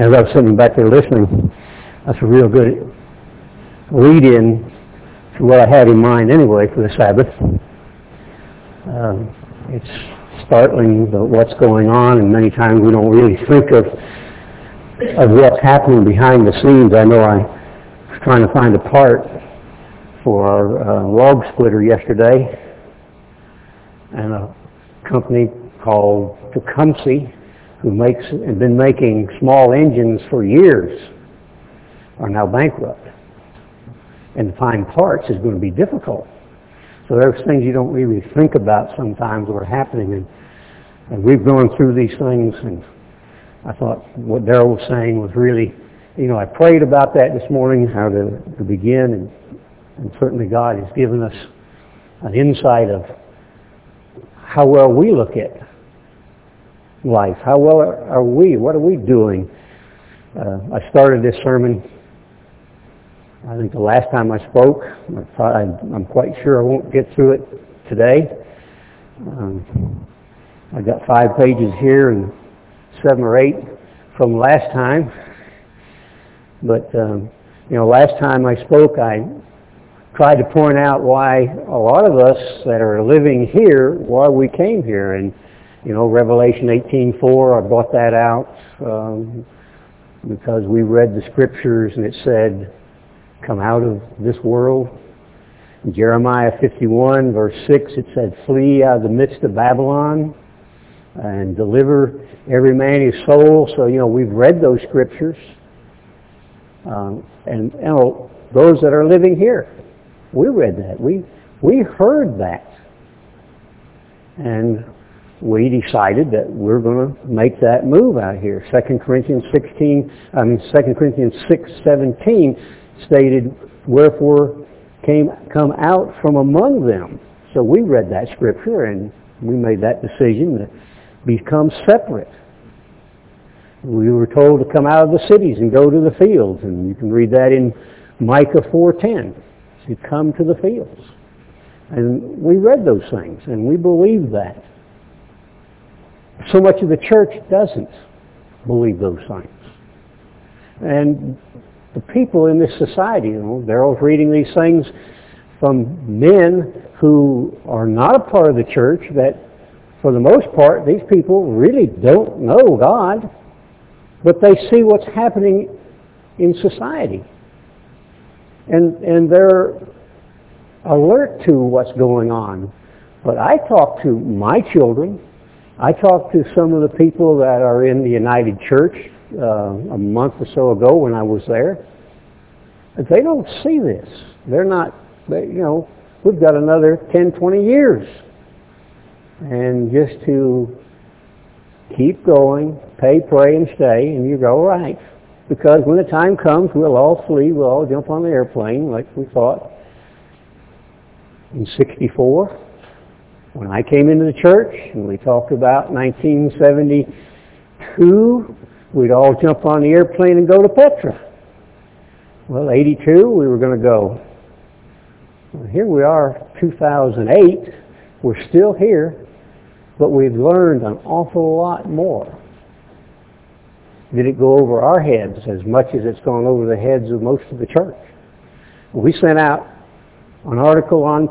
as I was sitting back there listening, that's a real good lead-in to what I had in mind anyway for the Sabbath. Um, it's startling what's going on, and many times we don't really think of of what's happening behind the scenes. I know I was trying to find a part for our uh, log splitter yesterday, and a company called Tecumseh, who makes and been making small engines for years, are now bankrupt. And to find parts is going to be difficult. So there's things you don't really think about sometimes that are happening. And, and we've gone through these things, and I thought what Daryl was saying was really, you know, I prayed about that this morning, how to, to begin, and, and certainly God has given us an insight of how well we look at life. How well are we? What are we doing? Uh, I started this sermon, I think the last time I spoke. I'm quite sure I won't get through it today. Um, I got five pages here and seven or eight from last time. But, um, you know, last time I spoke, I tried to point out why a lot of us that are living here, why we came here. And, you know, Revelation 18.4, I brought that out um, because we read the scriptures and it said, come out of this world. In Jeremiah 51, verse 6, it said, flee out of the midst of Babylon and deliver every man his soul. So, you know, we've read those scriptures. Um, and, you know, those that are living here, we read that. We, we heard that. And we decided that we're going to make that move out here. 2 Corinthians 16, I mean 2 Corinthians 6, 17 stated, wherefore came come out from among them. So we read that scripture and we made that decision to become separate. We were told to come out of the cities and go to the fields, and you can read that in Micah 4.10 to come to the fields. And we read those things, and we believe that. So much of the church doesn't believe those things. And the people in this society, you know, Daryl's reading these things from men who are not a part of the church that, for the most part, these people really don't know God, but they see what's happening in society. And, and they're alert to what's going on. But I talk to my children. I talked to some of the people that are in the United Church uh, a month or so ago when I was there. They don't see this. They're not, they, you know, we've got another 10, 20 years. And just to keep going, pay, pray, and stay, and you go, right. Because when the time comes, we'll all flee, we'll all jump on the airplane like we thought in 64 when I came into the church and we talked about 1972, we'd all jump on the airplane and go to Petra. Well, 82, we were going to go. Well, here we are, 2008. We're still here, but we've learned an awful lot more. Did it go over our heads as much as it's gone over the heads of most of the church? We sent out an article on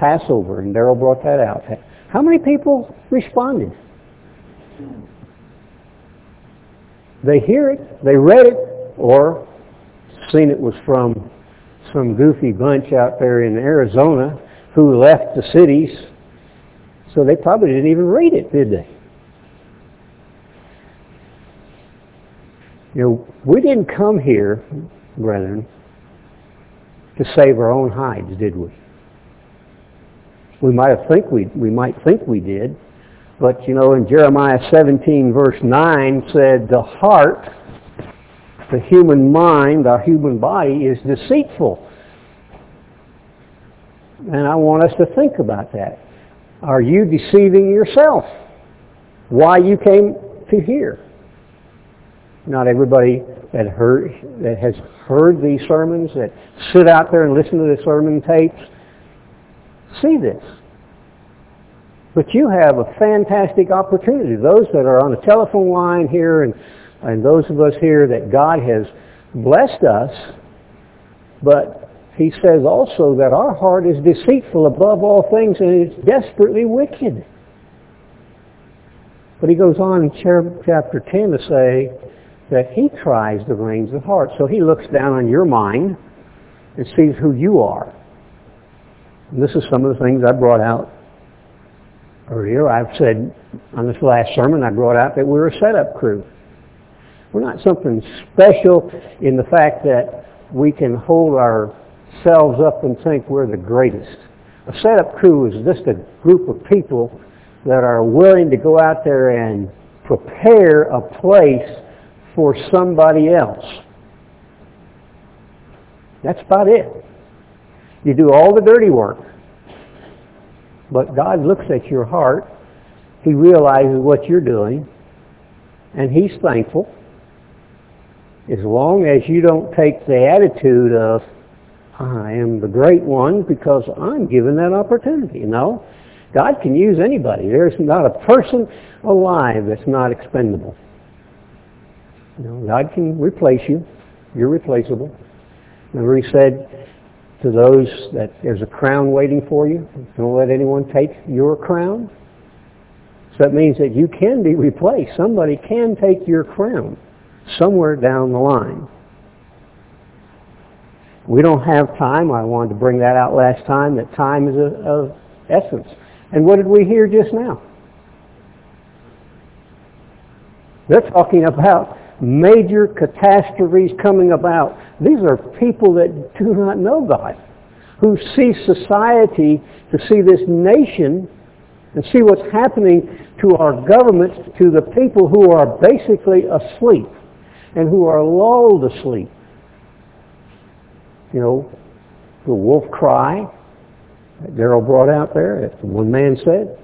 Passover, and Daryl brought that out. How many people responded? They hear it, they read it, or seen it was from some goofy bunch out there in Arizona who left the cities, so they probably didn't even read it, did they? You know, we didn't come here, brethren, to save our own hides, did we? We might think we we might think we did, but you know, in Jeremiah 17 verse 9 said, "The heart, the human mind, our human body is deceitful." And I want us to think about that. Are you deceiving yourself? Why you came to here? Not everybody that heard that has heard these sermons, that sit out there and listen to the sermon tapes, see this. But you have a fantastic opportunity. Those that are on the telephone line here and and those of us here that God has blessed us, but he says also that our heart is deceitful above all things and it's desperately wicked. But he goes on in chapter 10 to say that he tries the reins of heart. So he looks down on your mind and sees who you are. This is some of the things I brought out earlier. I've said on this last sermon, I brought out that we're a setup crew. We're not something special in the fact that we can hold ourselves up and think we're the greatest. A setup crew is just a group of people that are willing to go out there and prepare a place for somebody else. That's about it. You do all the dirty work. But God looks at your heart. He realizes what you're doing. And He's thankful. As long as you don't take the attitude of, I am the great one because I'm given that opportunity. No. God can use anybody. There's not a person alive that's not expendable. You know, God can replace you. You're replaceable. Remember he said to those that there's a crown waiting for you. Don't let anyone take your crown. So that means that you can be replaced. Somebody can take your crown somewhere down the line. We don't have time. I wanted to bring that out last time, that time is of essence. And what did we hear just now? They're talking about major catastrophes coming about. These are people that do not know God, who see society, to see this nation, and see what's happening to our governments, to the people who are basically asleep and who are lulled asleep. You know, the wolf cry that Daryl brought out there, as one man said,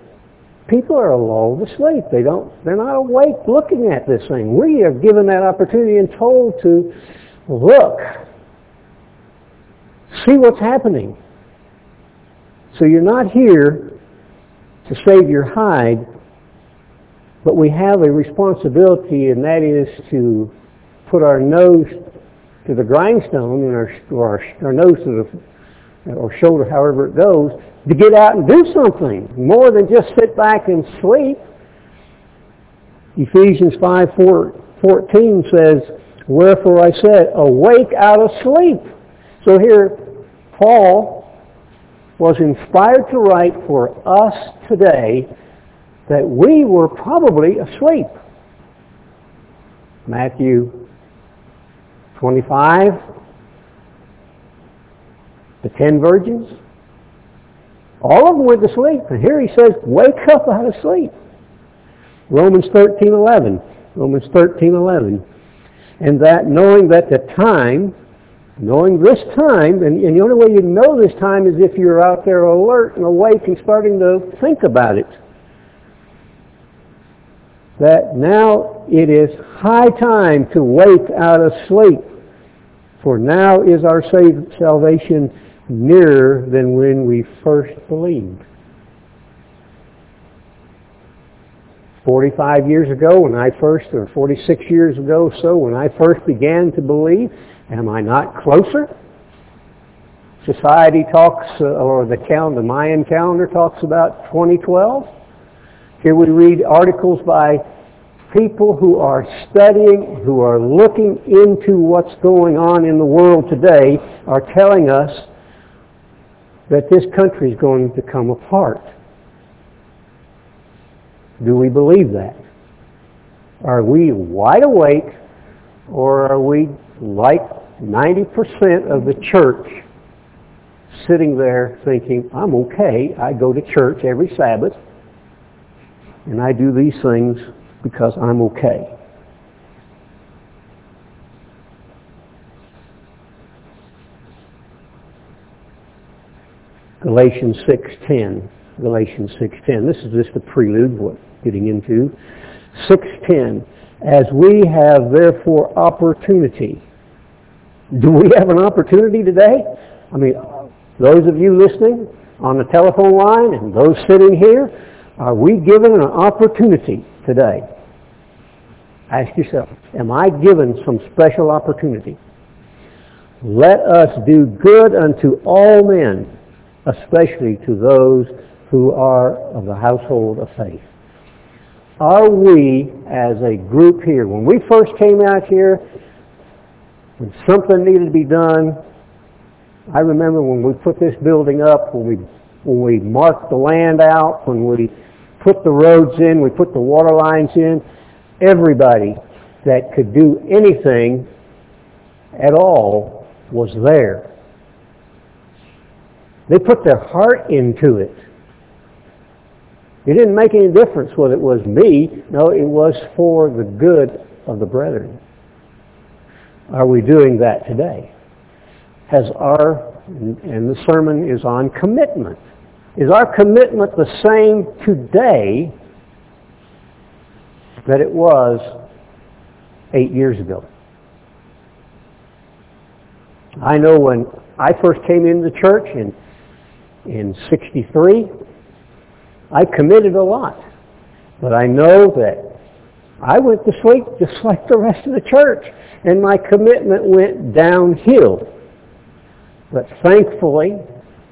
people are lulled asleep. They don't, they're not awake looking at this thing. We are given that opportunity and told to look, see what's happening. So you're not here to save your hide, but we have a responsibility, and that is to put our nose to the grindstone and our, our, our nose to the or shoulder, however it goes, to get out and do something more than just sit back and sleep. Ephesians 5, 4, 14 says, Wherefore I said, awake out of sleep. So here, Paul was inspired to write for us today that we were probably asleep. Matthew 25, the ten virgins, all of them went to sleep. And here he says, wake up out of sleep. Romans 13, 11. Romans 13, 11. And that knowing that the time, knowing this time, and, and the only way you know this time is if you're out there alert and awake and starting to think about it. That now it is high time to wake out of sleep. For now is our salvation nearer than when we first believed. 45 years ago when I first, or 46 years ago so, when I first began to believe, am I not closer? Society talks, uh, or the, calendar, the Mayan calendar talks about 2012. Here we read articles by people who are studying, who are looking into what's going on in the world today, are telling us that this country is going to come apart. Do we believe that? Are we wide awake or are we like 90% of the church sitting there thinking, I'm okay, I go to church every Sabbath and I do these things because I'm okay. Galatians 6.10. Galatians 6.10. This is just a prelude what we're getting into. 6.10. As we have therefore opportunity. Do we have an opportunity today? I mean, those of you listening on the telephone line and those sitting here, are we given an opportunity today? Ask yourself, am I given some special opportunity? Let us do good unto all men, especially to those who are of the household of faith. Are we, as a group here, when we first came out here, when something needed to be done, I remember when we put this building up, when we, when we marked the land out, when we put the roads in, we put the water lines in, everybody that could do anything at all was there. They put their heart into it. It didn't make any difference whether it was me. No, it was for the good of the brethren. Are we doing that today? Has our, and the sermon is on commitment. Is our commitment the same today that it was eight years ago? I know when I first came into the church in, in 63, I committed a lot. But I know that I went to sleep just like the rest of the church, and my commitment went downhill. But thankfully,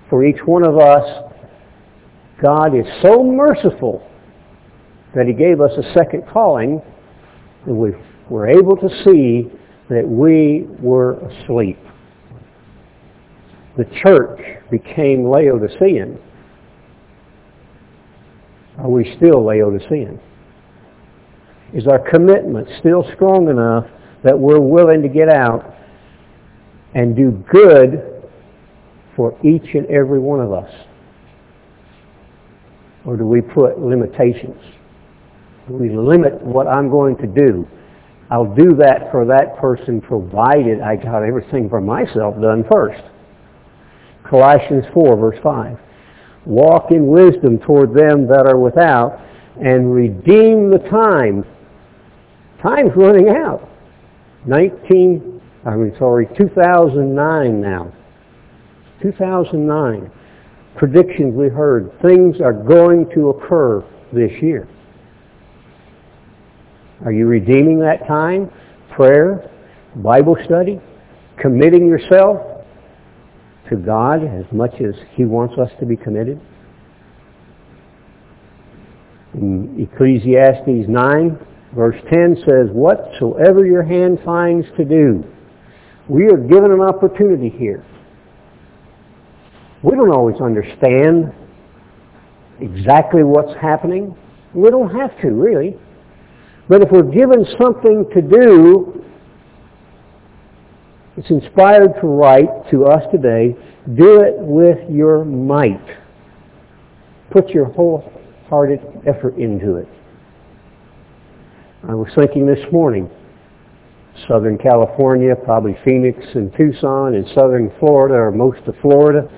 for each one of us, God is so merciful that he gave us a second calling, and we were able to see that we were asleep. The church became Laodicean are we still Laodicean? Is our commitment still strong enough that we're willing to get out and do good for each and every one of us? Or do we put limitations? Do we limit what I'm going to do? I'll do that for that person provided I got everything for myself done first. Colossians 4 verse 5 walk in wisdom toward them that are without, and redeem the time. Time's running out. 19, I mean, sorry, 2009 now. 2009. Predictions we heard. Things are going to occur this year. Are you redeeming that time? Prayer, Bible study, committing yourself to God as much as He wants us to be committed? In Ecclesiastes 9, verse 10 says, Whatsoever your hand finds to do, we are given an opportunity here. We don't always understand exactly what's happening. We don't have to, really. But if we're given something to do, it's inspired to write to us today, do it with your might. Put your wholehearted effort into it. I was thinking this morning, Southern California, probably Phoenix and Tucson and Southern Florida or most of Florida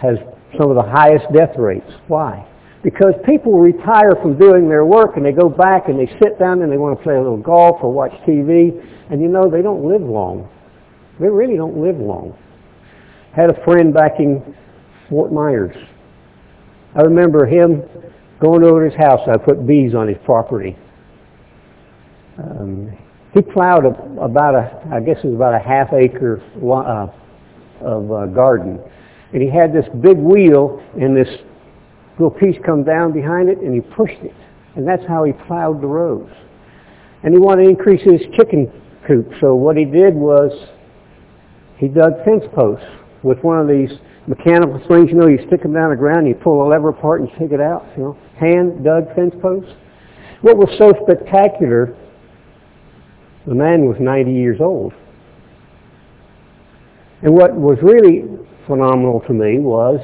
has some of the highest death rates. Why? Because people retire from doing their work and they go back and they sit down and they want to play a little golf or watch TV and you know they don't live long. They really don't live long. Had a friend back in Fort Myers. I remember him going over to his house. I put bees on his property. Um, he plowed a, about a, I guess it was about a half acre uh, of uh, garden. And he had this big wheel and this little piece come down behind it and he pushed it. And that's how he plowed the rows. And he wanted to increase his chicken coop. So what he did was he dug fence posts with one of these mechanical things, you know, you stick them down the ground, you pull the lever apart and take it out, you know, hand dug fence posts. What was so spectacular, the man was 90 years old. And what was really phenomenal to me was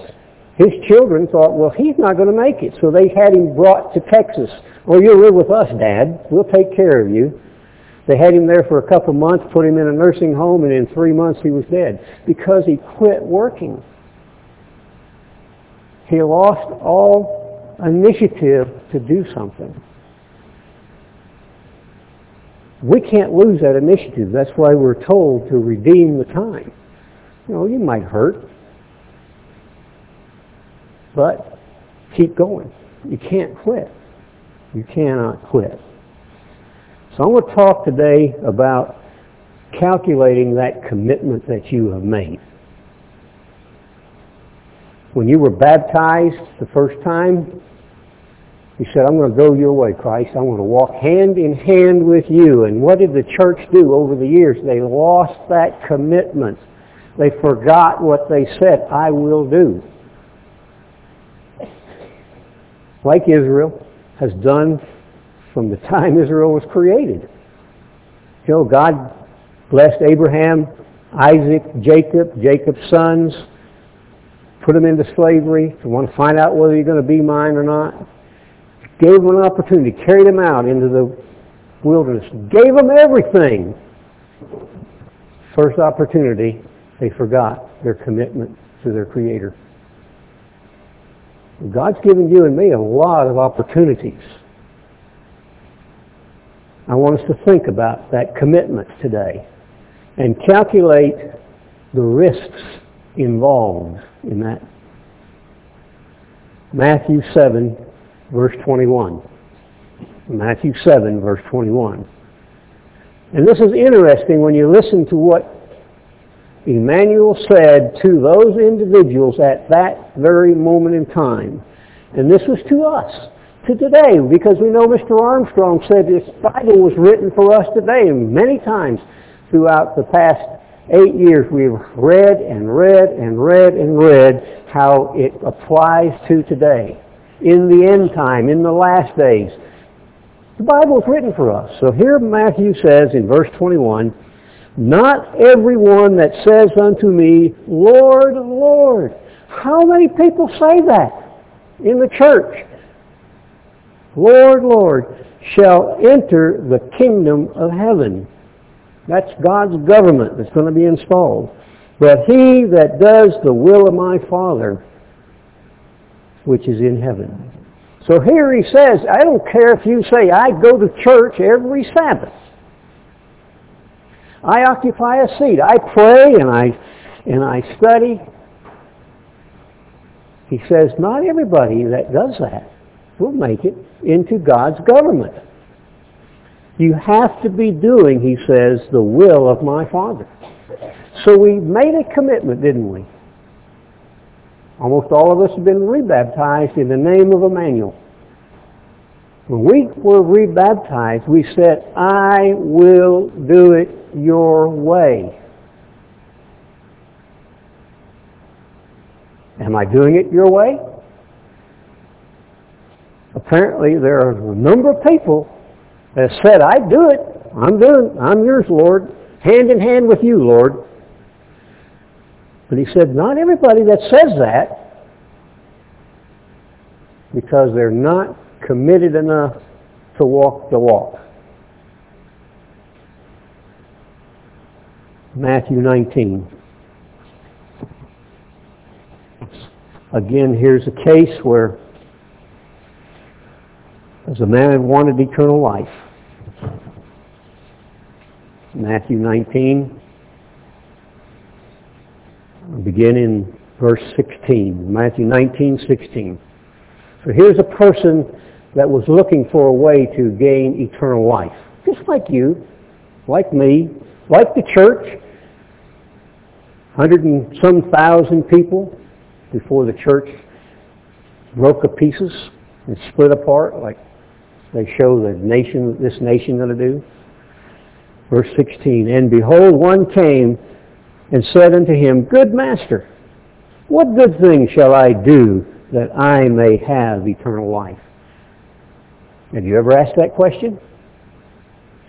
his children thought, well, he's not going to make it. So they had him brought to Texas. Well, you'll live with us, Dad. We'll take care of you. They had him there for a couple months, put him in a nursing home, and in three months he was dead because he quit working. He lost all initiative to do something. We can't lose that initiative. That's why we're told to redeem the time. You know, you might hurt, but keep going. You can't quit. You cannot quit. So I want to talk today about calculating that commitment that you have made. When you were baptized the first time, you said, I'm going to go your way, Christ. I'm going to walk hand in hand with you. And what did the church do over the years? They lost that commitment. They forgot what they said, I will do. Like Israel has done from the time Israel was created. You know, God blessed Abraham, Isaac, Jacob, Jacob's sons, put them into slavery. Want to find out whether you're going to be mine or not. Gave them an opportunity, carried them out into the wilderness, gave them everything. First opportunity, they forgot their commitment to their Creator. God's given you and me a lot of opportunities. I want us to think about that commitment today and calculate the risks involved in that. Matthew 7, verse 21. Matthew 7, verse 21. And this is interesting when you listen to what Emmanuel said to those individuals at that very moment in time. And this was to us, to today, because we know Mr. Armstrong said this Bible was written for us today, and many times throughout the past eight years we've read and read and read and read how it applies to today. In the end time, in the last days. The Bible is written for us. So here Matthew says in verse 21, Not everyone that says unto me, Lord, Lord. How many people say that in the church? Lord, Lord, shall enter the kingdom of heaven. That's God's government that's going to be installed. But he that does the will of my Father, which is in heaven. So here he says, I don't care if you say, I go to church every Sabbath. I occupy a seat. I pray and I, and I study. He says, not everybody that does that will make it into God's government. You have to be doing, he says, the will of my Father. So we made a commitment, didn't we? Almost all of us have been rebaptized in the name of Emmanuel. When we were rebaptized, we said, I will do it your way. Am I doing it your way? Apparently there are a number of people that said, I do it. I'm doing I'm yours, Lord. Hand in hand with you, Lord. But he said, not everybody that says that, because they're not committed enough to walk the walk. Matthew 19. Again, here's a case where as a man who wanted eternal life. Matthew 19, begin in verse 16. Matthew 19, 16. So here's a person that was looking for a way to gain eternal life. Just like you, like me, like the church. Hundred and some thousand people before the church broke to pieces and split apart like they show the nation, this nation going to do. Verse 16, And behold, one came and said unto him, Good master, what good thing shall I do that I may have eternal life? Have you ever asked that question?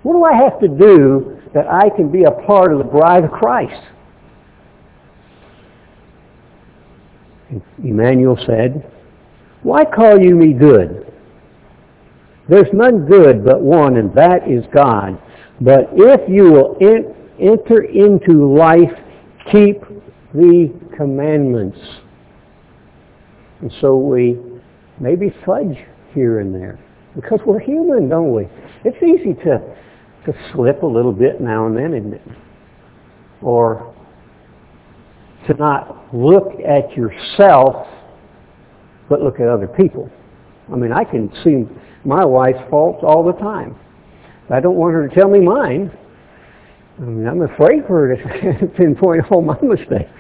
What do I have to do that I can be a part of the bride of Christ? Emmanuel said, Why call you me good? There's none good but one, and that is God. But if you will enter into life, keep the commandments. And so we maybe fudge here and there. Because we're human, don't we? It's easy to, to slip a little bit now and then, isn't it? Or to not look at yourself, but look at other people. I mean, I can see my wife's faults all the time. I don't want her to tell me mine. I mean, I'm afraid for her to pinpoint all my mistakes.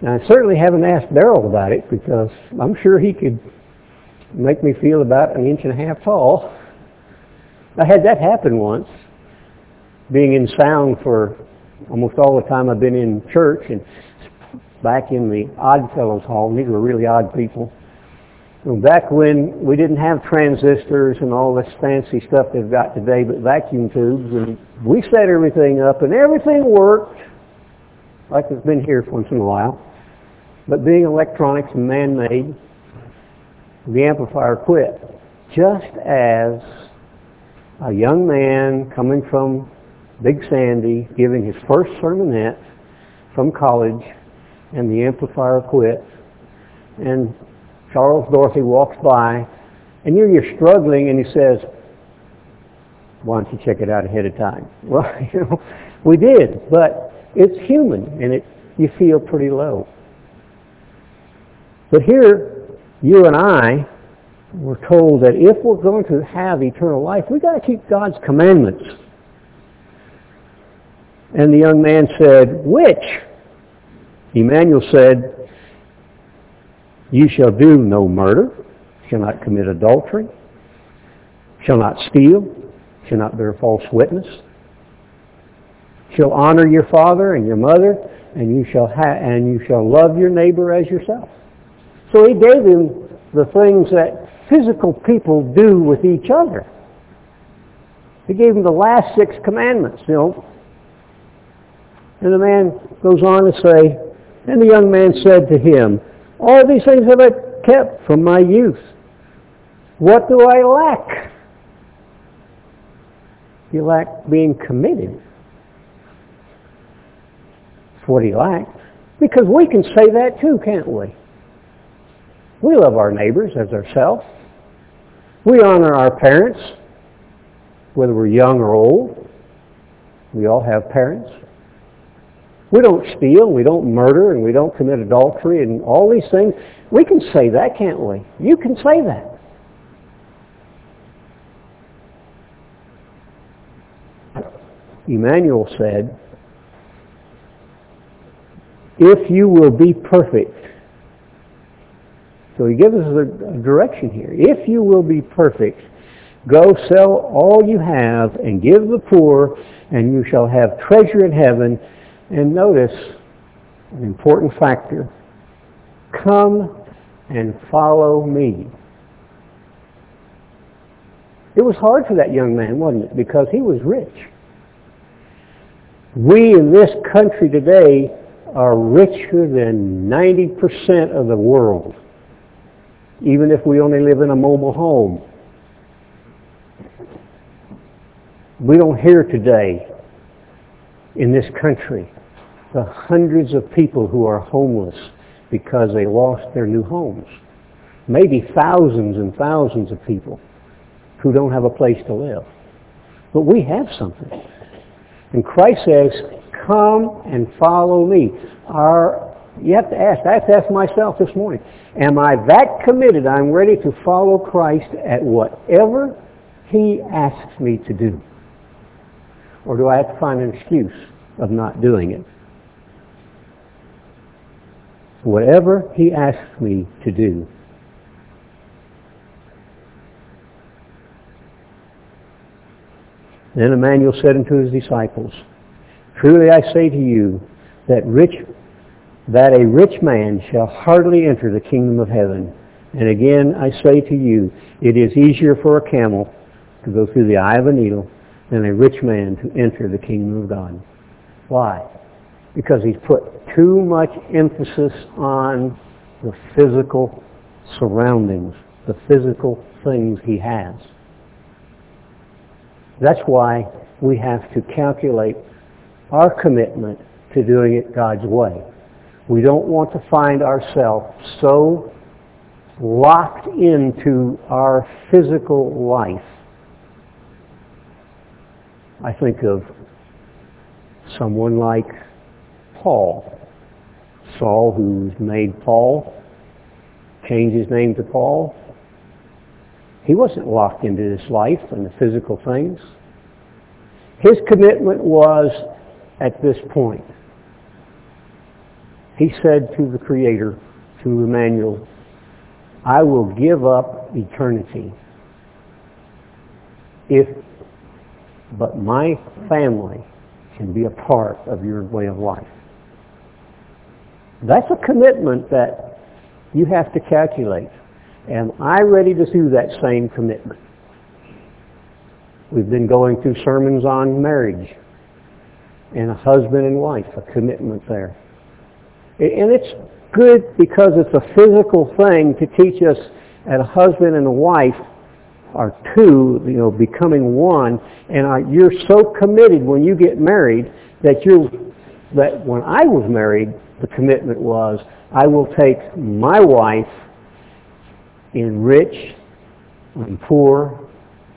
And I certainly haven't asked Daryl about it because I'm sure he could make me feel about an inch and a half tall. I had that happen once, being in sound for almost all the time I've been in church and back in the Odd Fellows Hall. These were really odd people. Back when we didn't have transistors and all this fancy stuff they've got today, but vacuum tubes, and we set everything up, and everything worked like it's been here once in a while. But being electronics and man-made, the amplifier quit. Just as a young man coming from Big Sandy, giving his first sermonette from college, and the amplifier quit. And Charles Dorothy walks by, and you're, you're struggling, and he says, why don't you check it out ahead of time? Well, you know, we did, but it's human, and it, you feel pretty low. But here, you and I were told that if we're going to have eternal life, we've got to keep God's commandments. And the young man said, which? Emmanuel said, you shall do no murder, shall not commit adultery, shall not steal, shall not bear false witness, shall honor your father and your mother, and you shall ha- and you shall love your neighbor as yourself. So he gave him the things that physical people do with each other. He gave him the last six commandments, you know. And the man goes on to say, and the young man said to him, All these things have I kept from my youth. What do I lack? You lack being committed. That's what he lacked. Because we can say that too, can't we? We love our neighbors as ourselves. We honor our parents, whether we're young or old. We all have parents. We don't steal, we don't murder, and we don't commit adultery and all these things. We can say that, can't we? You can say that. Emmanuel said, if you will be perfect, so he gives us a, direction here. If you will be perfect, go sell all you have and give the poor, and you shall have treasure in heaven. And notice an important factor. Come and follow me. It was hard for that young man, wasn't it? Because he was rich. We in this country today are richer than 90% of the world even if we only live in a mobile home. We don't hear today in this country the hundreds of people who are homeless because they lost their new homes. Maybe thousands and thousands of people who don't have a place to live. But we have something. And Christ says, come and follow me. Our you have to ask. I have to ask myself this morning, am I that committed I'm ready to follow Christ at whatever he asks me to do? Or do I have to find an excuse of not doing it? Whatever he asks me to do. Then Emmanuel said unto his disciples, Truly I say to you, that rich that a rich man shall hardly enter the kingdom of heaven. And again, I say to you, it is easier for a camel to go through the eye of a needle than a rich man to enter the kingdom of God. Why? Because he's put too much emphasis on the physical surroundings, the physical things he has. That's why we have to calculate our commitment to doing it God's way. We don't want to find ourselves so locked into our physical life. I think of someone like Paul. Saul, who's made Paul, changed his name to Paul. He wasn't locked into this life and the physical things. His commitment was at this point. He said to the Creator, to Emmanuel, I will give up eternity if but my family can be a part of your way of life. That's a commitment that you have to calculate. Am I ready to do that same commitment? We've been going through sermons on marriage and a husband and wife, a commitment there. And it's good because it's a physical thing to teach us that a husband and a wife are two, you know, becoming one, and are, you're so committed when you get married that you're, that when I was married, the commitment was, I will take my wife in rich, in poor,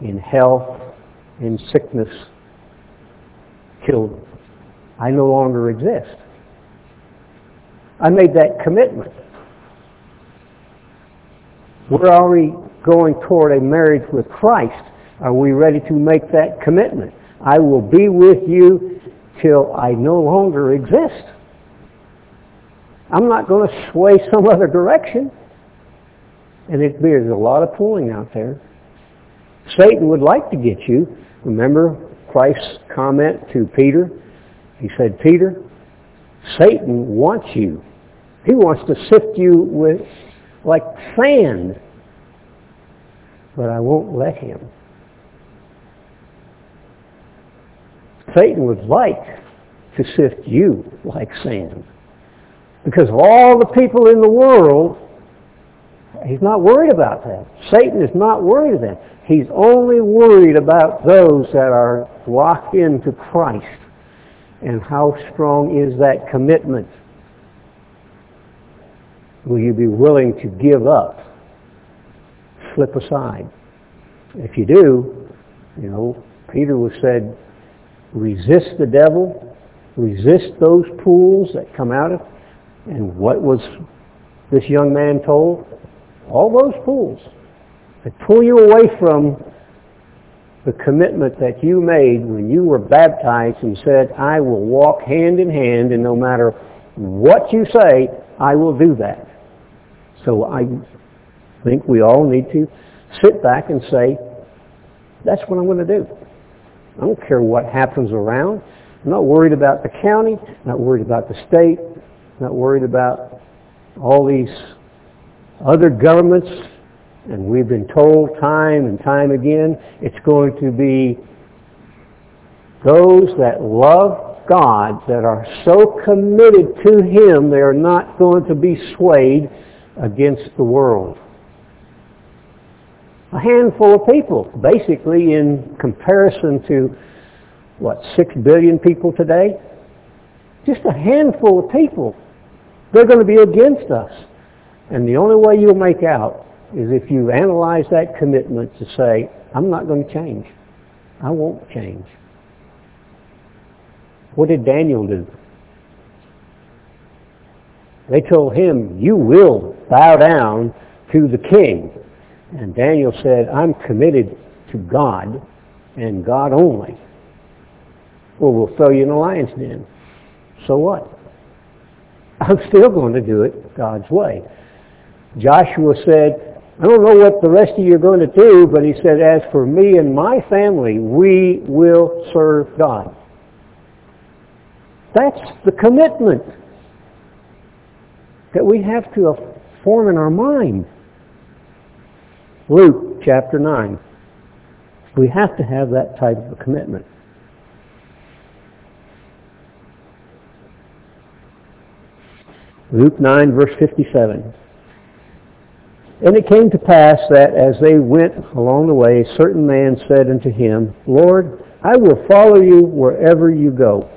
in health, in sickness, till I no longer exist. I made that commitment. Where are we going toward a marriage with Christ? Are we ready to make that commitment? I will be with you till I no longer exist. I'm not going to sway some other direction. And it, there's a lot of pulling out there. Satan would like to get you. Remember Christ's comment to Peter? He said, Peter, Satan wants you. He wants to sift you with like sand. But I won't let him. Satan would like to sift you like sand. Because of all the people in the world, he's not worried about that. Satan is not worried about that. He's only worried about those that are locked into Christ. And how strong is that commitment? Will you be willing to give up? Slip aside. If you do, you know, Peter was said, resist the devil, resist those pools that come out of and what was this young man told? All those pools that pull you away from the commitment that you made when you were baptized and said, I will walk hand in hand and no matter what you say, I will do that. So I think we all need to sit back and say, that's what I'm going to do. I don't care what happens around. I'm not worried about the county, I'm not worried about the state, not worried about all these other governments. And we've been told time and time again, it's going to be those that love God, that are so committed to Him, they are not going to be swayed against the world. A handful of people, basically in comparison to, what, six billion people today? Just a handful of people they're going to be against us. And the only way you'll make out is if you analyze that commitment to say, I'm not going to change. I won't change. What did Daniel do? They told him, you will bow down to the king. And Daniel said, I'm committed to God and God only. Well, we'll throw you in the lion's den. So what? I'm still going to do it God's way. Joshua said, I don't know what the rest of you are going to do, but he said, as for me and my family, we will serve God. That's the commitment that we have to form in our mind. Luke chapter 9. We have to have that type of commitment. Luke 9, verse 57. And it came to pass that as they went along the way, a certain man said unto him, Lord, I will follow you wherever you go.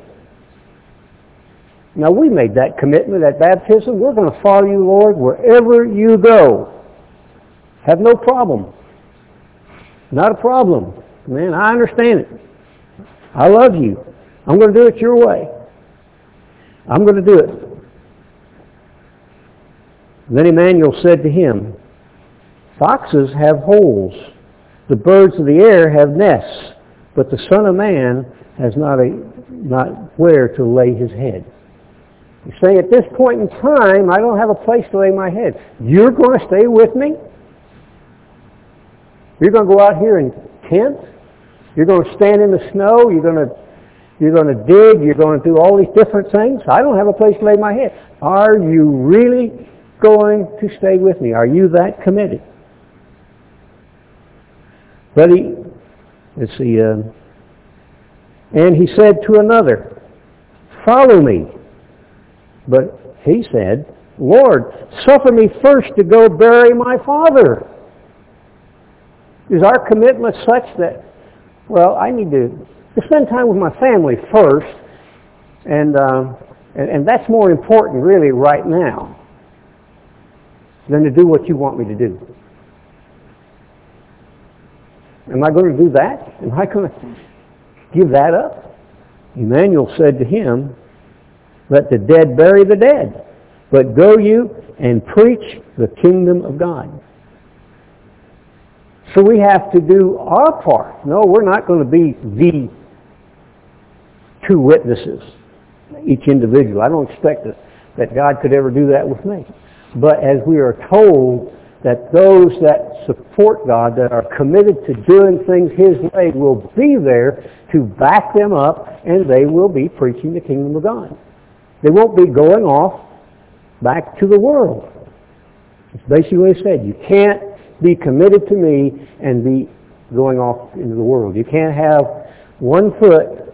Now we made that commitment at baptism. We're going to follow you, Lord, wherever you go. Have no problem. Not a problem. Man, I understand it. I love you. I'm going to do it your way. I'm going to do it. Then Emmanuel said to him, Foxes have holes, The birds of the air have nests, but the Son of Man has not, a, not where to lay his head. He's saying at this point in time, I don't have a place to lay my head. You're going to stay with me? You're going to go out here and tent? You're going to stand in the snow? You're going to you're going to dig, you're going to do all these different things. I don't have a place to lay my head. Are you really going to stay with me? Are you that committed? But he, let's see, uh, and he said to another, follow me. But he said, Lord, suffer me first to go bury my father. Is our commitment such that, well, I need to to spend time with my family first, and, uh, and, and that's more important really right now than to do what you want me to do. Am I going to do that? Am I going to give that up? Emmanuel said to him, let the dead bury the dead, but go you and preach the kingdom of God. So we have to do our part. No, we're not going to be the two witnesses, each individual. I don't expect that, that God could ever do that with me. But as we are told that those that support God, that are committed to doing things His way, will be there to back them up, and they will be preaching the kingdom of God. They won't be going off back to the world. It's basically what he said. You can't be committed to me and be going off into the world. You can't have one foot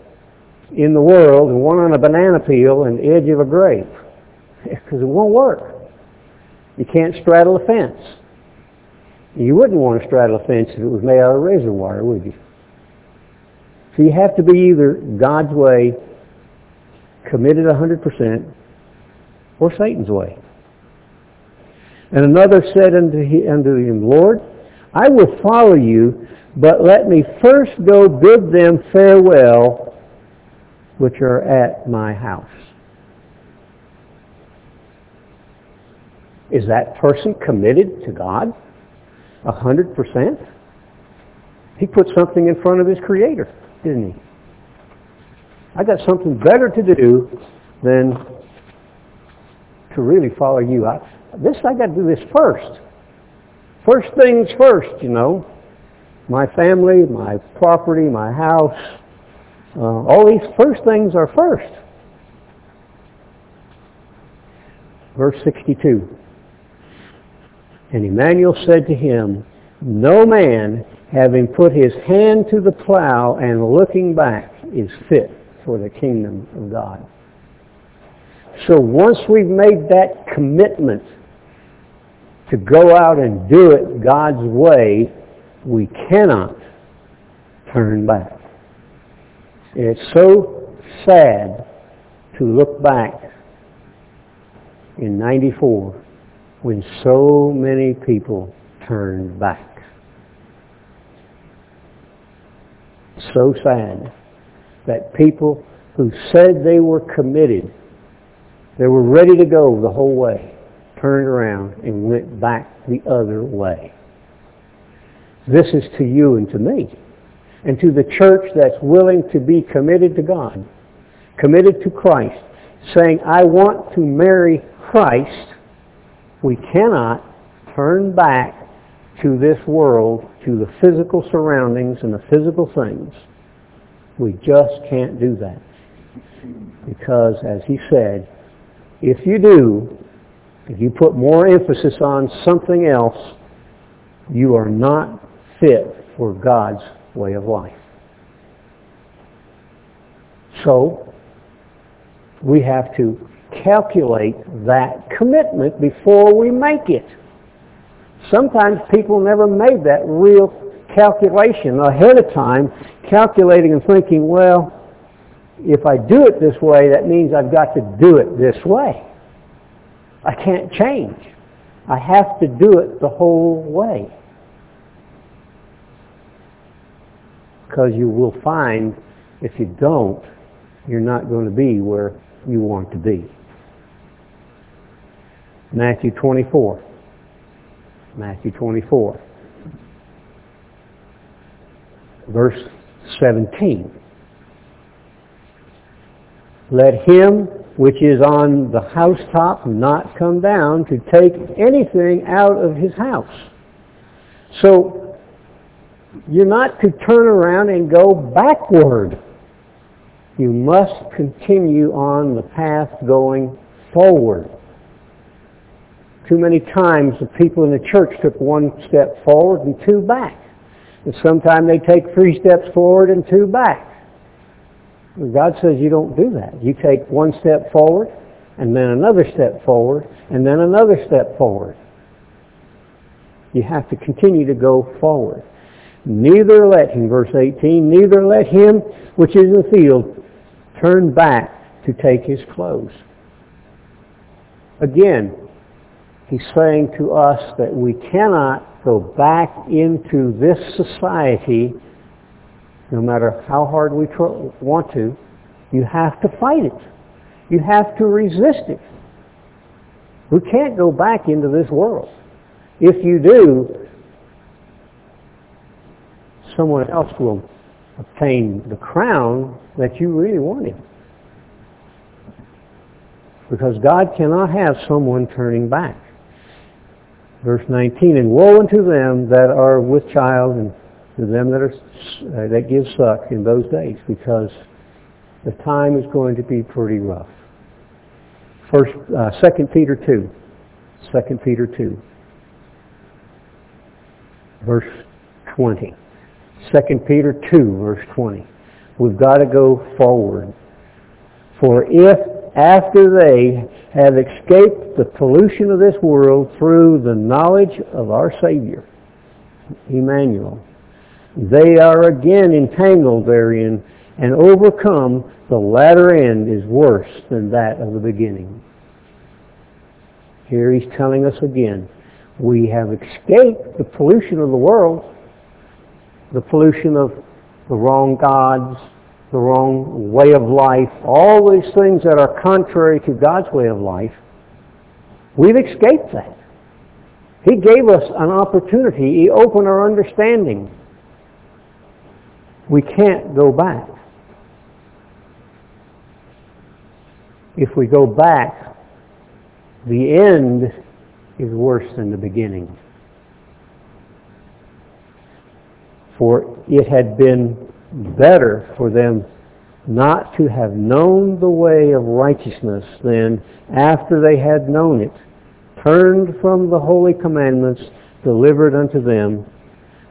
in the world and one on a banana peel and the edge of a grape Because it won't work. You can't straddle a fence. You wouldn't want to straddle a fence if it was made out of razor wire, would you? So you have to be either God's way, committed 100%, or Satan's way. And another said unto him, Lord, I will follow you, but let me first go bid them farewell which are at my house. Is that person committed to God? A hundred percent? He put something in front of his Creator, didn't he? I got something better to do than to really follow you. I, this I got to do this first. First things first, you know. My family, my property, my house, uh, all these first things are first. Verse 62. And Emmanuel said to him, No man, having put his hand to the plow and looking back, is fit for the kingdom of God. So once we've made that commitment to go out and do it God's way, we cannot turn back. It's so sad to look back in 94 when so many people turned back. So sad that people who said they were committed, they were ready to go the whole way, turned around and went back the other way. This is to you and to me and to the church that's willing to be committed to God, committed to Christ, saying, I want to marry Christ, we cannot turn back to this world, to the physical surroundings and the physical things. We just can't do that. Because, as he said, if you do, if you put more emphasis on something else, you are not fit for God's way of life. So, we have to calculate that commitment before we make it. Sometimes people never made that real calculation ahead of time, calculating and thinking, well, if I do it this way, that means I've got to do it this way. I can't change. I have to do it the whole way. because you will find if you don't, you're not going to be where you want to be. Matthew 24. Matthew 24. verse 17. Let him which is on the housetop not come down to take anything out of his house. So you're not to turn around and go backward. You must continue on the path going forward. Too many times the people in the church took one step forward and two back. And sometimes they take three steps forward and two back. God says you don't do that. You take one step forward and then another step forward and then another step forward. You have to continue to go forward. Neither let him, verse 18, neither let him which is in the field turn back to take his clothes. Again, he's saying to us that we cannot go back into this society no matter how hard we tr- want to. You have to fight it. You have to resist it. We can't go back into this world. If you do, someone else will obtain the crown that you really wanted. Because God cannot have someone turning back. Verse 19, And woe unto them that are with child and to them that are uh, that give suck in those days, because the time is going to be pretty rough. First, uh, 2 Peter 2. 2 Peter 2 verse 20. 2 Peter 2, verse 20. We've got to go forward. For if after they have escaped the pollution of this world through the knowledge of our Savior, Emmanuel, they are again entangled therein and overcome, the latter end is worse than that of the beginning. Here he's telling us again, we have escaped the pollution of the world, the pollution of the wrong gods, the wrong way of life, all these things that are contrary to God's way of life. We've escaped that. He gave us an opportunity. He opened our understanding. We can't go back. If we go back, the end is worse than the beginning. For it had been better for them not to have known the way of righteousness than after they had known it, turned from the holy commandments delivered unto them.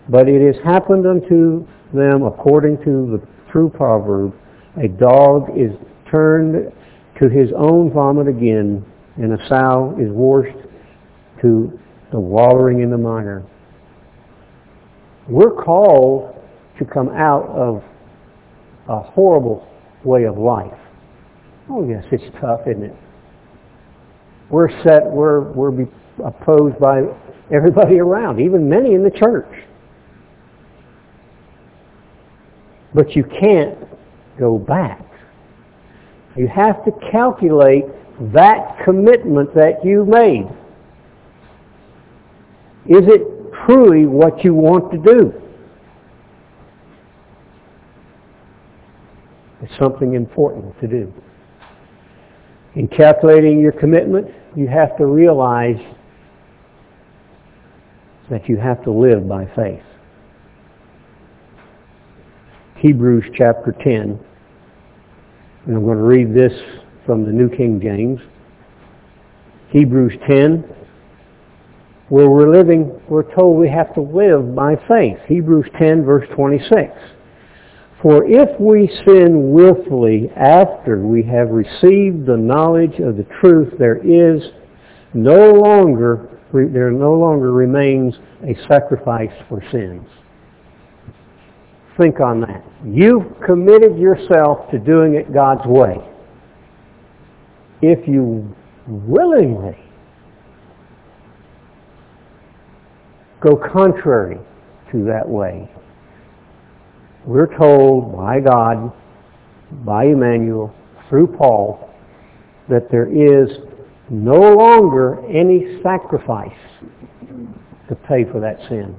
But it has happened unto them according to the true proverb, a dog is turned to his own vomit again, and a sow is washed to the wallowing in the mire. We're called to come out of a horrible way of life. Oh yes, it's tough, isn't it? We're set, we're, we're opposed by everybody around, even many in the church. But you can't go back. You have to calculate that commitment that you made. Is it truly what you want to do? It's something important to do. In calculating your commitment, you have to realize that you have to live by faith. Hebrews chapter 10, and I'm going to read this from the New King James. Hebrews 10, where we're living, we're told we have to live by faith. Hebrews 10 verse 26. For if we sin willfully after we have received the knowledge of the truth, there is no longer, there no longer remains a sacrifice for sins. Think on that. You've committed yourself to doing it God's way. If you willingly go contrary to that way. We're told by God, by Emmanuel, through Paul, that there is no longer any sacrifice to pay for that sin.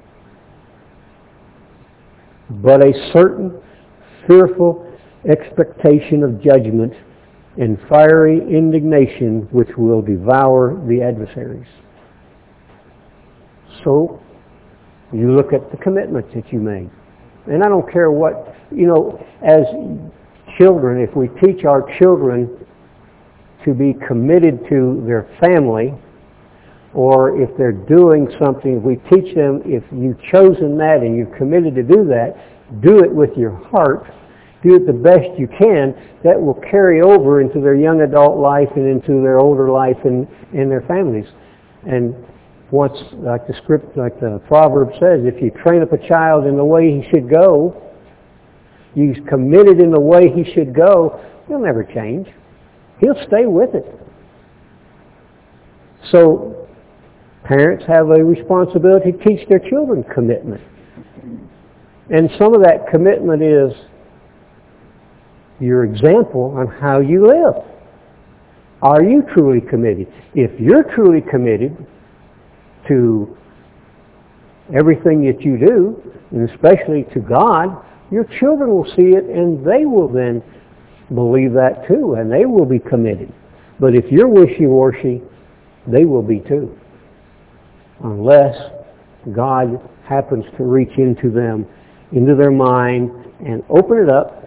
but a certain fearful expectation of judgment and fiery indignation which will devour the adversaries. So, you look at the commitments that you made. And I don't care what, you know, as children, if we teach our children to be committed to their family, or if they're doing something, if we teach them if you've chosen that and you've committed to do that, do it with your heart, do it the best you can, that will carry over into their young adult life and into their older life and in their families. And once, like the script, like the proverb says, if you train up a child in the way he should go, he's committed in the way he should go, he'll never change. He'll stay with it. So parents have a responsibility to teach their children commitment. And some of that commitment is your example on how you live. Are you truly committed? If you're truly committed to everything that you do, and especially to God, your children will see it and they will then believe that too, and they will be committed. But if you're wishy-washy, they will be too. Unless God happens to reach into them, into their mind, and open it up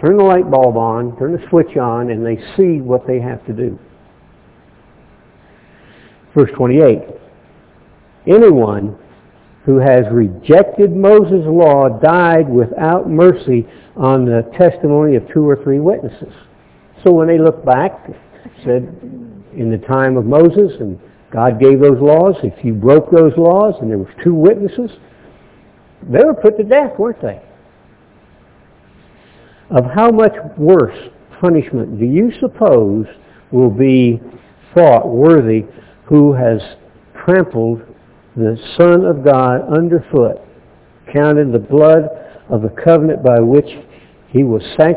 turn the light bulb on, turn the switch on, and they see what they have to do. Verse 28. Anyone who has rejected Moses' law died without mercy on the testimony of two or three witnesses. So when they look back, said in the time of Moses and God gave those laws, if you broke those laws and there was two witnesses, they were put to death, weren't they? of how much worse punishment do you suppose will be thought worthy who has trampled the Son of God underfoot, counted the blood of the covenant by which he was sac-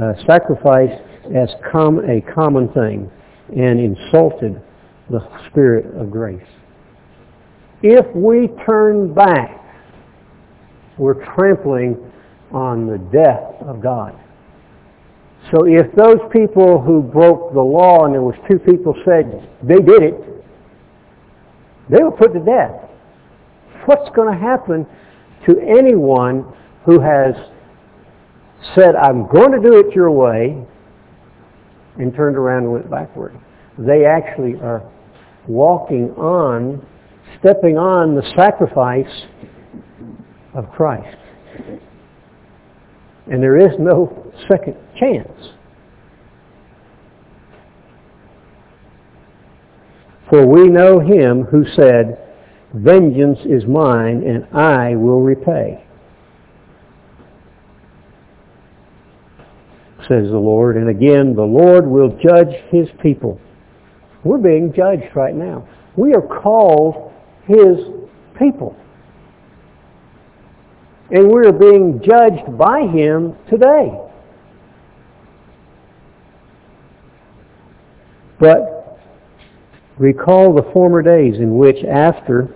uh, sacrificed as com- a common thing, and insulted the Spirit of grace. If we turn back, we're trampling on the death of God. So if those people who broke the law and there was two people said they did it, they were put to death. What's going to happen to anyone who has said, I'm going to do it your way, and turned around and went backward? They actually are walking on, stepping on the sacrifice of Christ. And there is no second chance. For we know him who said, Vengeance is mine, and I will repay. Says the Lord. And again, the Lord will judge his people. We're being judged right now. We are called his people. And we're being judged by him today. But recall the former days in which after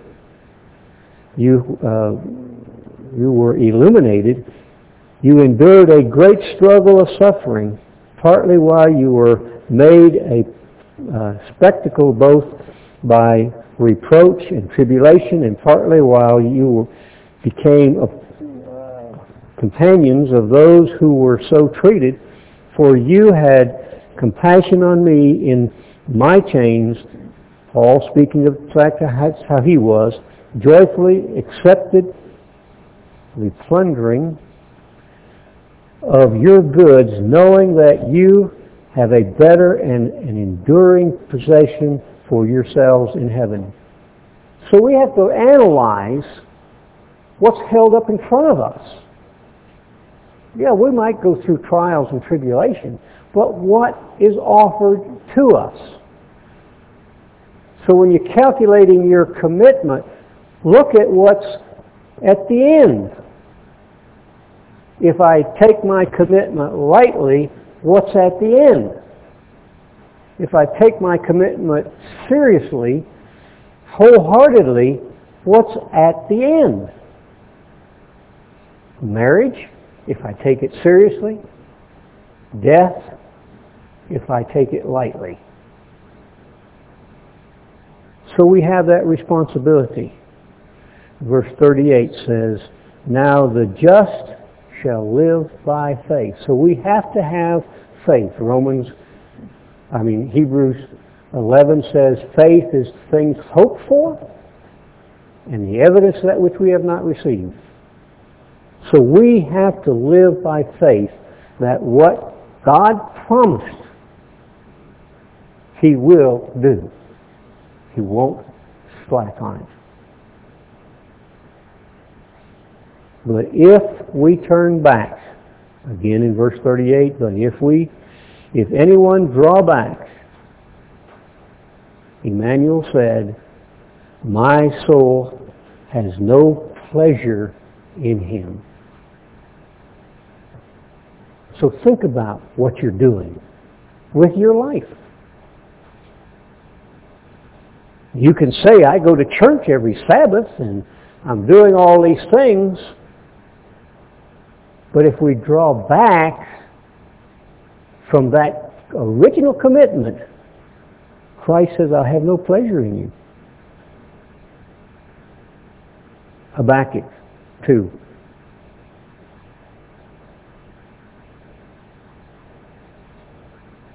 you, uh, you were illuminated, you endured a great struggle of suffering, partly while you were made a uh, spectacle both by reproach and tribulation, and partly while you became a companions of those who were so treated, for you had compassion on me in my chains, Paul speaking of the fact that's how he was, joyfully accepted the plundering of your goods, knowing that you have a better and an enduring possession for yourselves in heaven. So we have to analyze what's held up in front of us. Yeah, we might go through trials and tribulation, but what is offered to us? So when you're calculating your commitment, look at what's at the end. If I take my commitment lightly, what's at the end? If I take my commitment seriously, wholeheartedly, what's at the end? Marriage, if I take it seriously. Death, if I take it lightly. So we have that responsibility. Verse 38 says, Now the just shall live by faith. So we have to have faith. Romans, I mean, Hebrews 11 says faith is things hoped for and the evidence of that which we have not received. So we have to live by faith that what God promised, He will do. He won't slack on it. But if we turn back, again in verse 38, but if we, if anyone draw back, Emmanuel said, my soul has no pleasure in him. So think about what you're doing with your life. You can say, I go to church every Sabbath and I'm doing all these things, but if we draw back from that original commitment, Christ says, I have no pleasure in you. Habakkuk 2.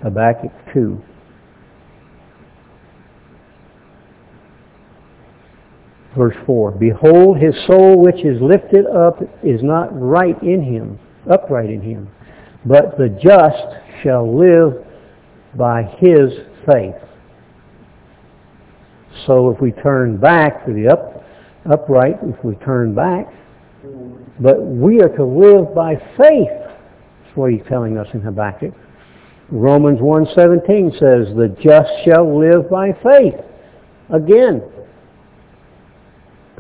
Habakkuk 2. Verse 4, Behold, his soul which is lifted up is not right in him, upright in him, but the just shall live by his faith. So if we turn back to the up, upright, if we turn back, but we are to live by faith. That's what he's telling us in Habakkuk. Romans 1.17 says, the just shall live by faith. Again,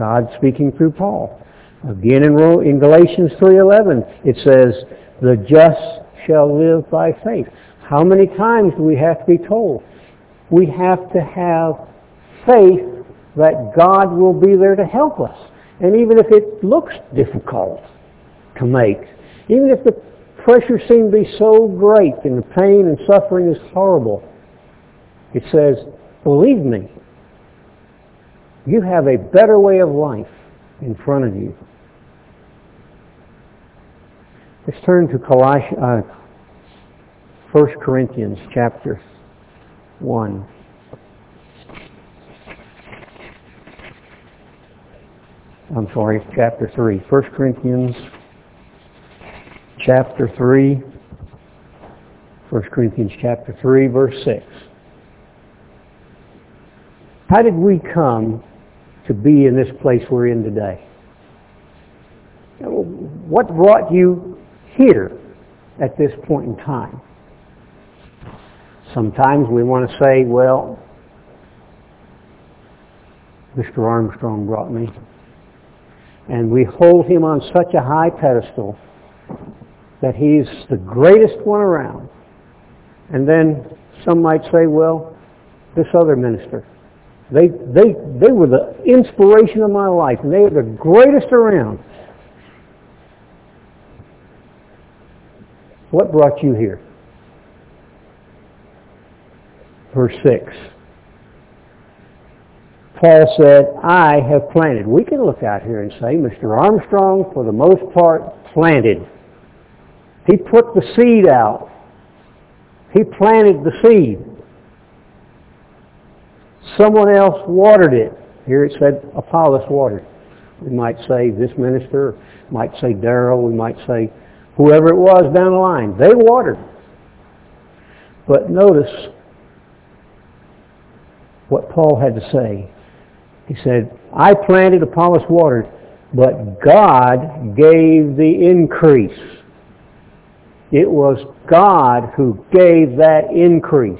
God speaking through Paul. Again in, in Galatians 3.11 it says, the just shall live by faith. How many times do we have to be told? We have to have faith that God will be there to help us. And even if it looks difficult to make, even if the pressure seems to be so great and the pain and suffering is horrible, it says, believe me, you have a better way of life in front of you. Let's turn to Colossians, uh, 1 Corinthians chapter 1. I'm sorry, chapter 3. 1 Corinthians chapter 3. 1 Corinthians chapter 3, verse 6. How did we come to be in this place we're in today? What brought you here at this point in time? Sometimes we want to say, well, Mr. Armstrong brought me. And we hold him on such a high pedestal that he's the greatest one around. And then some might say, well, this other minister, they, they, they were the inspiration of my life, and they are the greatest around. What brought you here? Verse 6. Paul said, I have planted. We can look out here and say, Mr. Armstrong, for the most part, planted. He put the seed out. He planted the seed. Someone else watered it. Here it said Apollos watered. We might say this minister, might say Darrell, we might say whoever it was down the line. They watered. But notice what Paul had to say. He said, I planted, Apollos watered, but God gave the increase. It was God who gave that increase.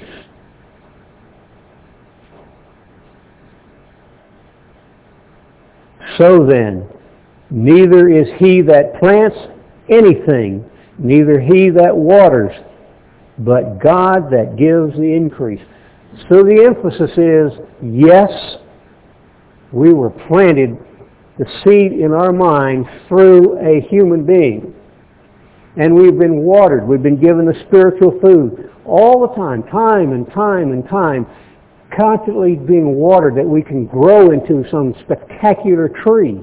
So then, neither is he that plants anything, neither he that waters, but God that gives the increase. So the emphasis is, yes, we were planted the seed in our mind through a human being. And we've been watered. We've been given the spiritual food all the time, time and time and time, constantly being watered that we can grow into some spectacular tree.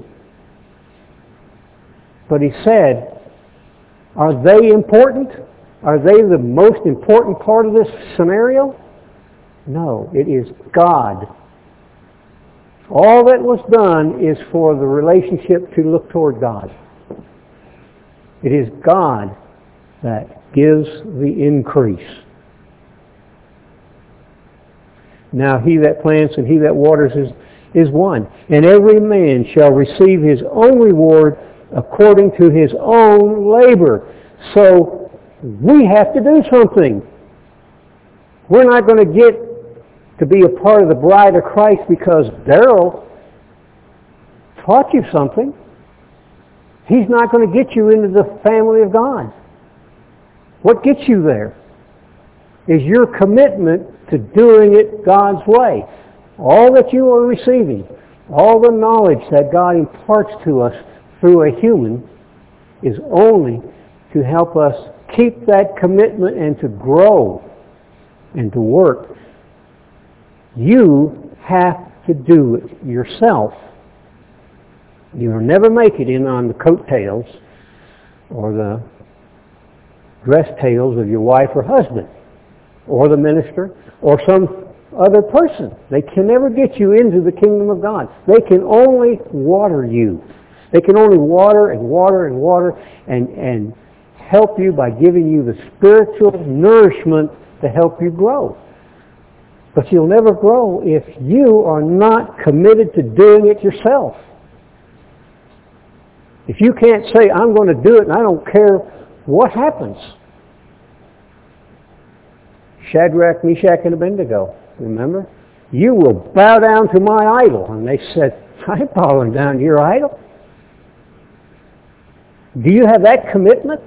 But he said, are they important? Are they the most important part of this scenario? No, it is God. All that was done is for the relationship to look toward God. It is God that gives the increase. Now he that plants and he that waters is, is one. And every man shall receive his own reward according to his own labor. So we have to do something. We're not going to get to be a part of the bride of Christ because Daryl taught you something. He's not going to get you into the family of God. What gets you there is your commitment to doing it God's way. All that you are receiving, all the knowledge that God imparts to us through a human is only to help us keep that commitment and to grow and to work. You have to do it yourself. You'll never make it in on the coattails or the dress tails of your wife or husband or the minister or some other person. They can never get you into the kingdom of God. They can only water you. They can only water and water and water and, and help you by giving you the spiritual nourishment to help you grow. But you'll never grow if you are not committed to doing it yourself. If you can't say, I'm going to do it and I don't care what happens, Shadrach, Meshach, and Abednego. Remember? You will bow down to my idol. And they said, I'm bowing down to your idol. Do you have that commitment?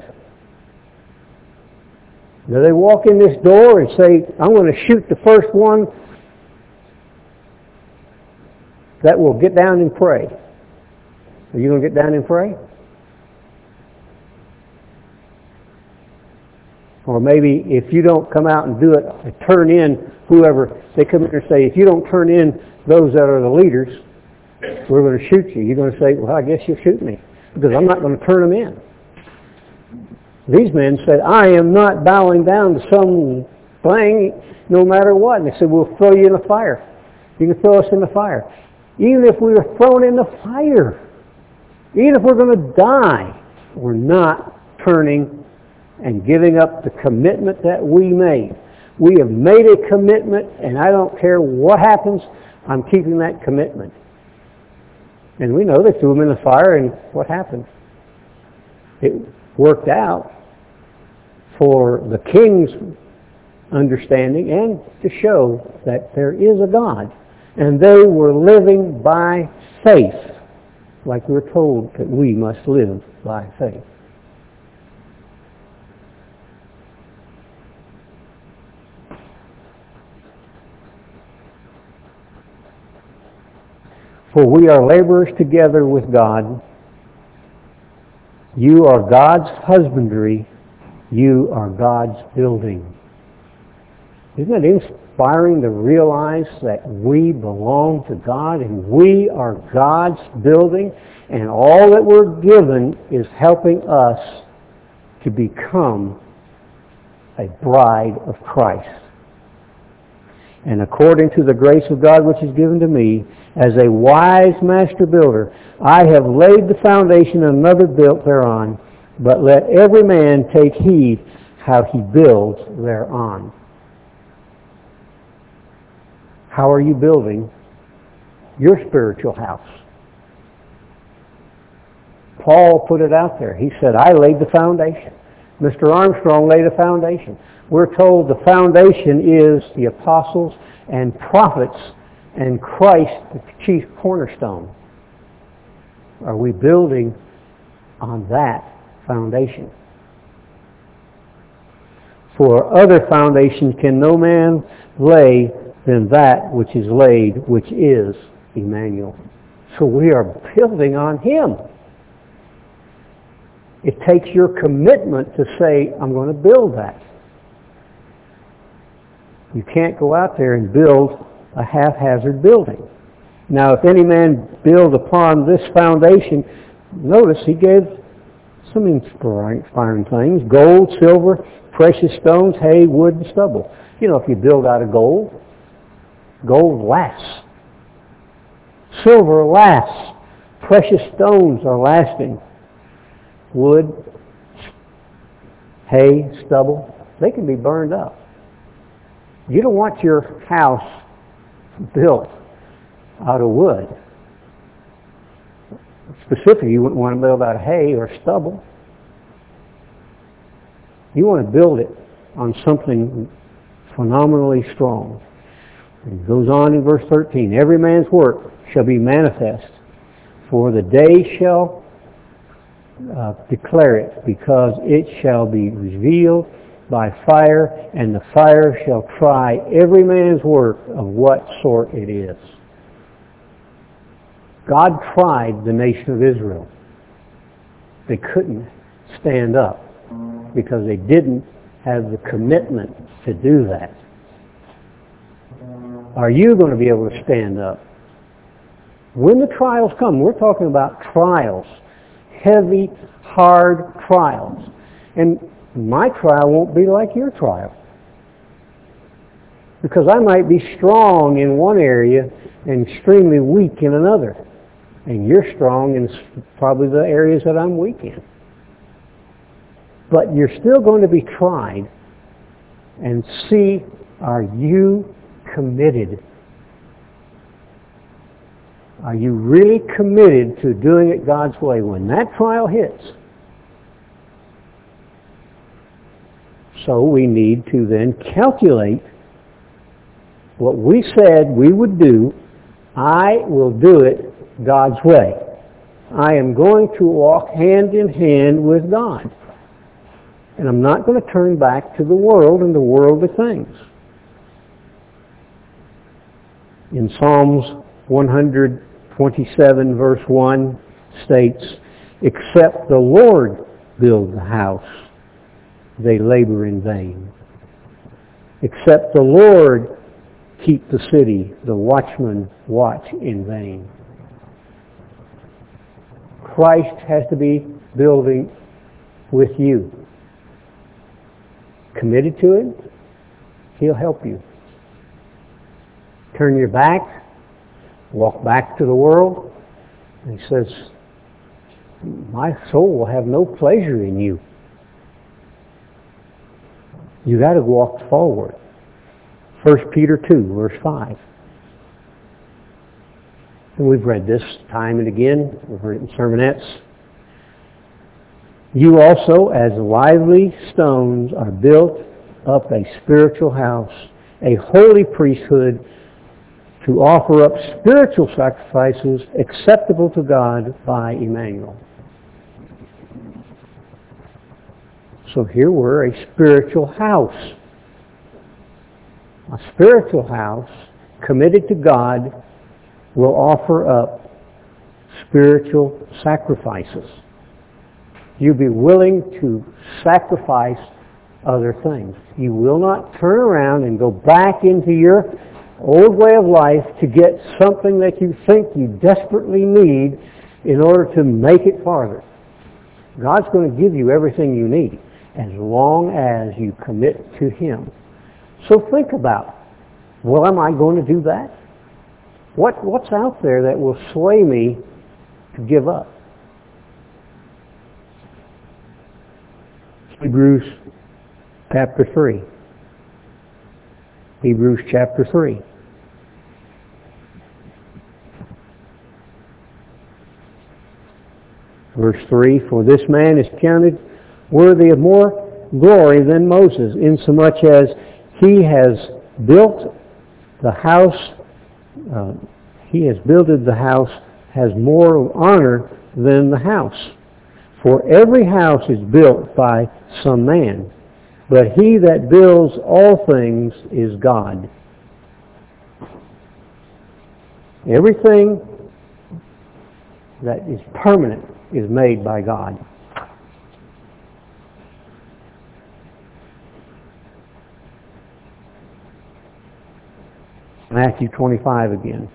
Do they walk in this door and say, I'm going to shoot the first one that will get down and pray? Are you going to get down and pray? Or maybe if you don't come out and do it, uh, turn in whoever, they come in and say, if you don't turn in those that are the leaders, we're going to shoot you. You're going to say, well, I guess you'll shoot me because I'm not going to turn them in. These men said, I am not bowing down to some thing no matter what. And they said, we'll throw you in the fire. You can throw us in the fire. Even if we were thrown in the fire, even if we're going to die, we're not turning and giving up the commitment that we made. We have made a commitment, and I don't care what happens, I'm keeping that commitment. And we know they threw him in the fire, and what happened? It worked out for the king's understanding and to show that there is a God. And they were living by faith, like we're told that we must live by faith. For we are laborers together with God. You are God's husbandry. You are God's building. Isn't it inspiring to realize that we belong to God and we are God's building and all that we're given is helping us to become a bride of Christ. And according to the grace of God which is given to me, as a wise master builder, I have laid the foundation and another built thereon, but let every man take heed how he builds thereon. How are you building your spiritual house? Paul put it out there. He said, I laid the foundation. Mr. Armstrong laid a foundation. We're told the foundation is the apostles and prophets and Christ the chief cornerstone? Are we building on that foundation? For other foundation can no man lay than that which is laid, which is Emmanuel. So we are building on Him. It takes your commitment to say, I'm going to build that. You can't go out there and build a haphazard building. Now, if any man build upon this foundation, notice he gave some inspiring things, gold, silver, precious stones, hay, wood, and stubble. You know, if you build out of gold, gold lasts. Silver lasts. Precious stones are lasting. Wood, hay, stubble, they can be burned up. You don't want your house built out of wood. Specifically, you wouldn't want to build out of hay or stubble. You want to build it on something phenomenally strong. It goes on in verse 13. Every man's work shall be manifest, for the day shall uh, declare it, because it shall be revealed by fire, and the fire shall try every man's work of what sort it is. God tried the nation of Israel. They couldn't stand up because they didn't have the commitment to do that. Are you going to be able to stand up? When the trials come, we're talking about trials, heavy, hard trials. And my trial won't be like your trial. Because I might be strong in one area and extremely weak in another. And you're strong in probably the areas that I'm weak in. But you're still going to be tried and see are you committed? Are you really committed to doing it God's way? When that trial hits, So we need to then calculate what we said we would do. I will do it God's way. I am going to walk hand in hand with God. And I'm not going to turn back to the world and the worldly things. In Psalms 127 verse 1 states, Except the Lord build the house, they labor in vain. Except the Lord keep the city, the watchmen watch in vain. Christ has to be building with you. Committed to it, He'll help you. Turn your back, walk back to the world, and He says, my soul will have no pleasure in you. You got to walk forward. 1 Peter 2, verse 5. And we've read this time and again. We've heard it in sermonettes. You also, as lively stones, are built up a spiritual house, a holy priesthood, to offer up spiritual sacrifices acceptable to God by Emmanuel. So here we're a spiritual house. A spiritual house committed to God will offer up spiritual sacrifices. You'll be willing to sacrifice other things. You will not turn around and go back into your old way of life to get something that you think you desperately need in order to make it farther. God's going to give you everything you need as long as you commit to Him. So think about, well, am I going to do that? What, what's out there that will sway me to give up? Hebrews chapter 3. Hebrews chapter 3. Verse 3, For this man is counted worthy of more glory than Moses, insomuch as he has built the house, uh, he has builded the house, has more honor than the house. For every house is built by some man, but he that builds all things is God. Everything that is permanent is made by God. Matthew 25 again.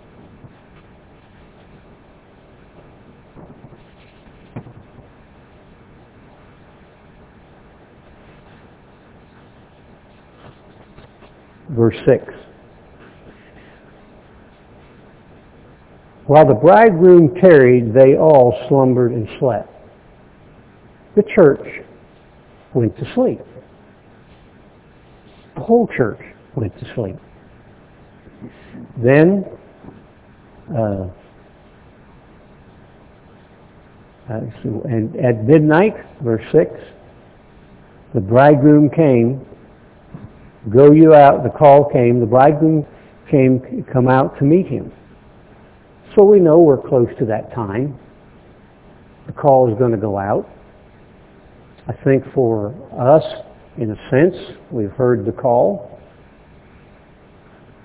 Verse 6. While the bridegroom tarried, they all slumbered and slept. The church went to sleep. The whole church went to sleep. Then, uh, and at midnight, verse 6, the bridegroom came. Go you out, the call came, the bridegroom came, come out to meet him. So we know we're close to that time. The call is going to go out. I think for us, in a sense, we've heard the call.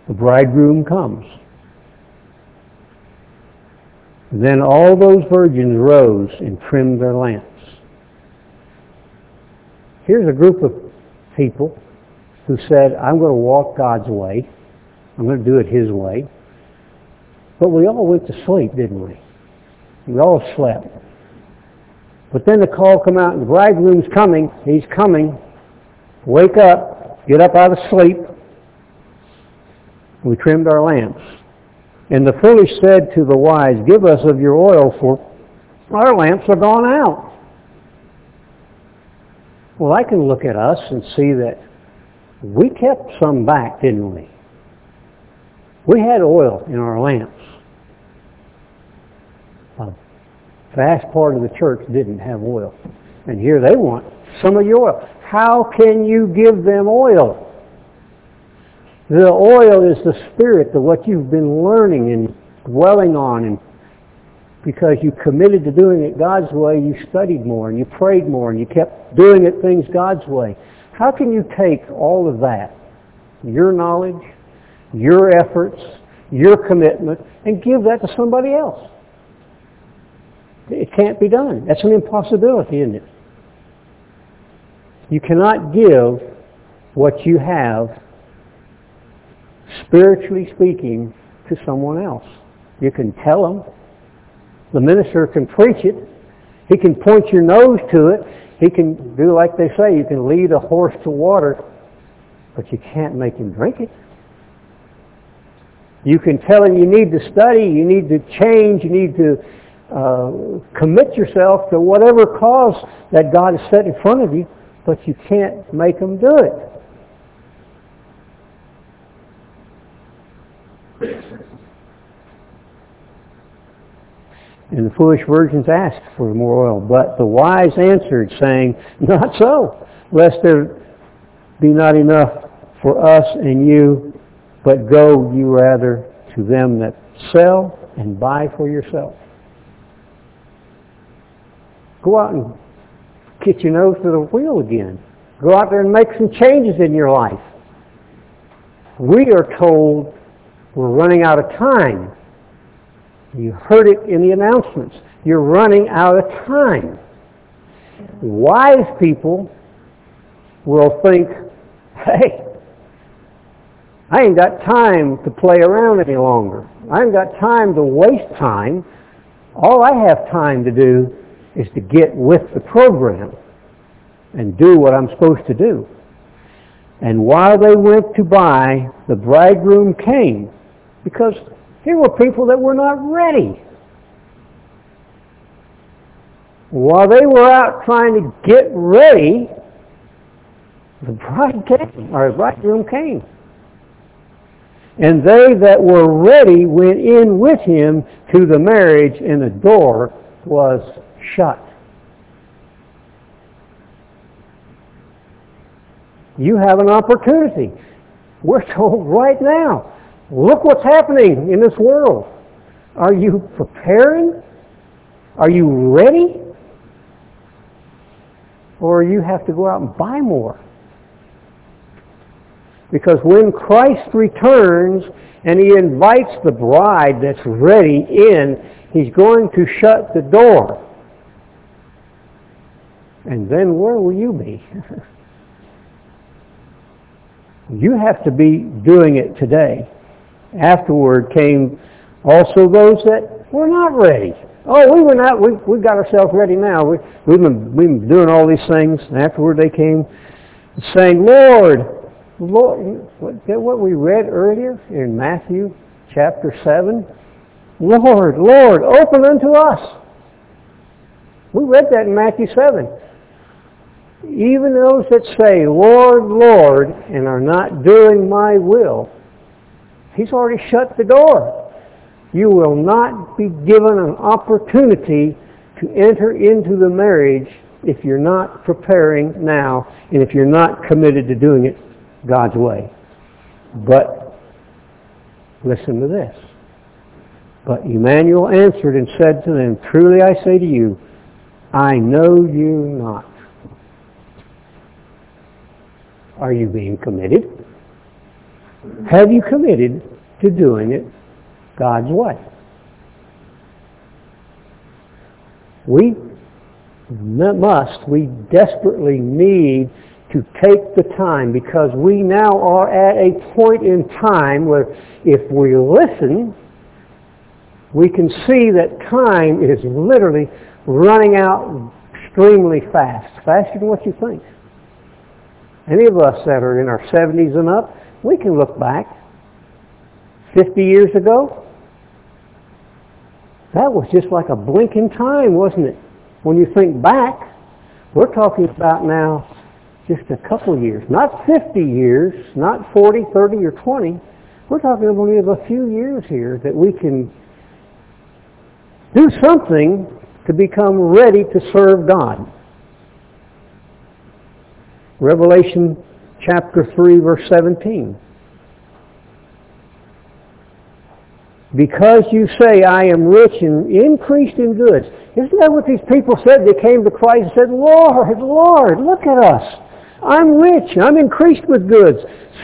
The bridegroom comes. Then all those virgins rose and trimmed their lamps. Here's a group of people who said, I'm going to walk God's way. I'm going to do it His way. But we all went to sleep, didn't we? We all slept. But then the call come out, and the bridegroom's coming. He's coming. Wake up. Get up out of sleep. We trimmed our lamps. And the foolish said to the wise, Give us of your oil, for our lamps are gone out. Well, I can look at us and see that we kept some back, didn't we? We had oil in our lamps a vast part of the church didn't have oil. And here they want some of your oil. How can you give them oil? The oil is the spirit of what you've been learning and dwelling on and because you committed to doing it God's way, you studied more and you prayed more and you kept doing it things God's way. How can you take all of that, your knowledge, your efforts, your commitment, and give that to somebody else? It can't be done. That's an impossibility, isn't it? You cannot give what you have, spiritually speaking, to someone else. You can tell them. The minister can preach it. He can point your nose to it. He can do like they say, you can lead a horse to water, but you can't make him drink it. You can tell him you need to study, you need to change, you need to uh, commit yourself to whatever cause that God has set in front of you, but you can't make them do it. And the foolish virgins asked for more oil, but the wise answered, saying, Not so, lest there be not enough for us and you, but go you rather to them that sell and buy for yourself. Go out and get your nose to the wheel again. Go out there and make some changes in your life. We are told we're running out of time. You heard it in the announcements. You're running out of time. Wise people will think, hey, I ain't got time to play around any longer. I ain't got time to waste time. All I have time to do is to get with the program and do what I'm supposed to do. And while they went to buy, the bridegroom came because here were people that were not ready. While they were out trying to get ready, the bride came, or the bridegroom came. And they that were ready went in with him to the marriage, and the door was shut. You have an opportunity. We're told right now, look what's happening in this world. Are you preparing? Are you ready? Or you have to go out and buy more? Because when Christ returns and he invites the bride that's ready in, He's going to shut the door. And then where will you be? you have to be doing it today. Afterward came also those that were not ready. Oh, we were not, we, we got ourselves ready now. We, we've, been, we've been doing all these things. And afterward they came saying, Lord, Lord, what, what we read earlier in Matthew chapter 7, Lord, Lord, open unto us. We read that in Matthew 7. Even those that say, Lord, Lord, and are not doing my will, he's already shut the door. You will not be given an opportunity to enter into the marriage if you're not preparing now and if you're not committed to doing it God's way. But listen to this. But Emmanuel answered and said to them, Truly I say to you, I know you not. Are you being committed? Have you committed to doing it God's way? We must, we desperately need to take the time because we now are at a point in time where if we listen, we can see that time is literally running out extremely fast, faster than what you think. Any of us that are in our 70s and up, we can look back 50 years ago. That was just like a blink in time, wasn't it? When you think back, we're talking about now just a couple of years, not 50 years, not 40, 30, or 20. We're talking only of a few years here that we can do something to become ready to serve God. Revelation chapter 3 verse 17. Because you say, I am rich and increased in goods. Isn't that what these people said? They came to Christ and said, Lord, Lord, look at us. I'm rich. I'm increased with goods.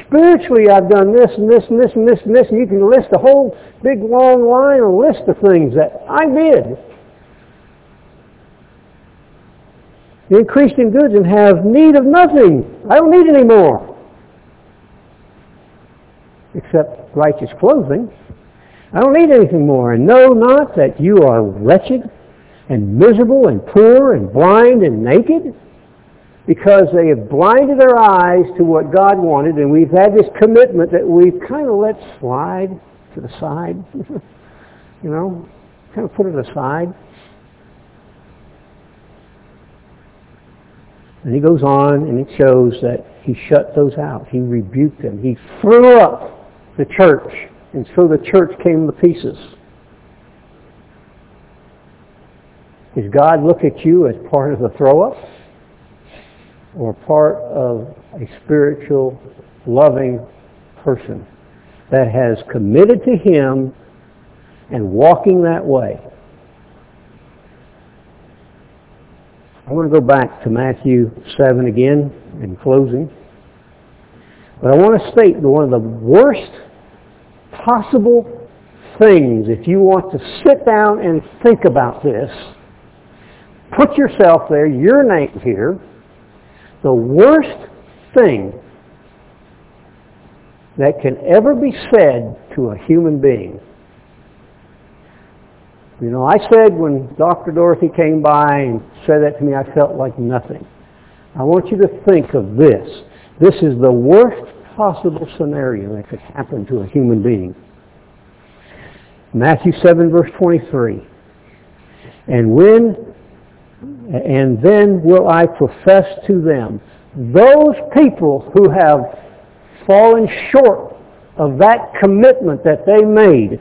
Spiritually, I've done this and this and this and this and this. And you can list a whole big long line or list of things that I did. Increased in goods and have need of nothing. I don't need any more. Except righteous clothing. I don't need anything more. And know not that you are wretched and miserable and poor and blind and naked because they have blinded their eyes to what God wanted and we've had this commitment that we've kind of let slide to the side. you know, kind of put it aside. And he goes on and it shows that he shut those out. He rebuked them. He threw up the church and so the church came to pieces. Does God look at you as part of the throw-up? Or part of a spiritual, loving person that has committed to Him and walking that way? I want to go back to Matthew 7 again in closing. But I want to state that one of the worst possible things, if you want to sit down and think about this, put yourself there, your name here, the worst thing that can ever be said to a human being. You know, I said when Dr. Dorothy came by and said that to me, I felt like nothing. I want you to think of this. This is the worst possible scenario that could happen to a human being. Matthew 7 verse 23. And when, and then will I profess to them, those people who have fallen short of that commitment that they made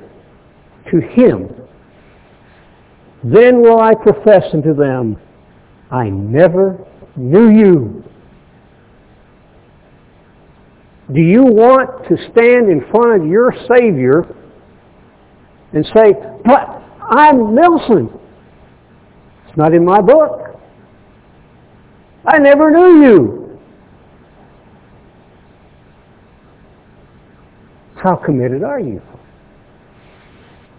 to Him, then will I profess unto them, I never knew you. Do you want to stand in front of your Savior and say, but I'm Nelson. It's not in my book. I never knew you. How committed are you?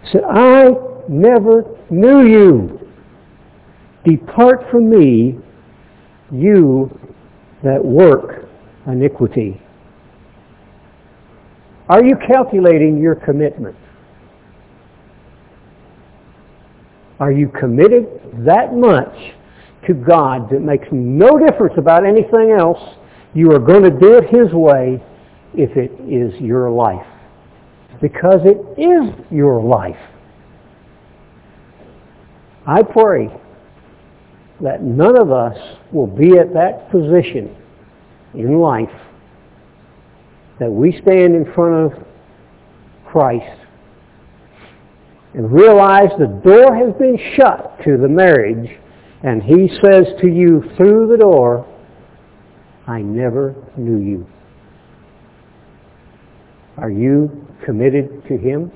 He said, I never knew you. Depart from me, you that work iniquity. Are you calculating your commitment? Are you committed that much to God that makes no difference about anything else? You are going to do it His way if it is your life. Because it is your life. I pray that none of us will be at that position in life that we stand in front of Christ and realize the door has been shut to the marriage and he says to you through the door, I never knew you. Are you committed to him?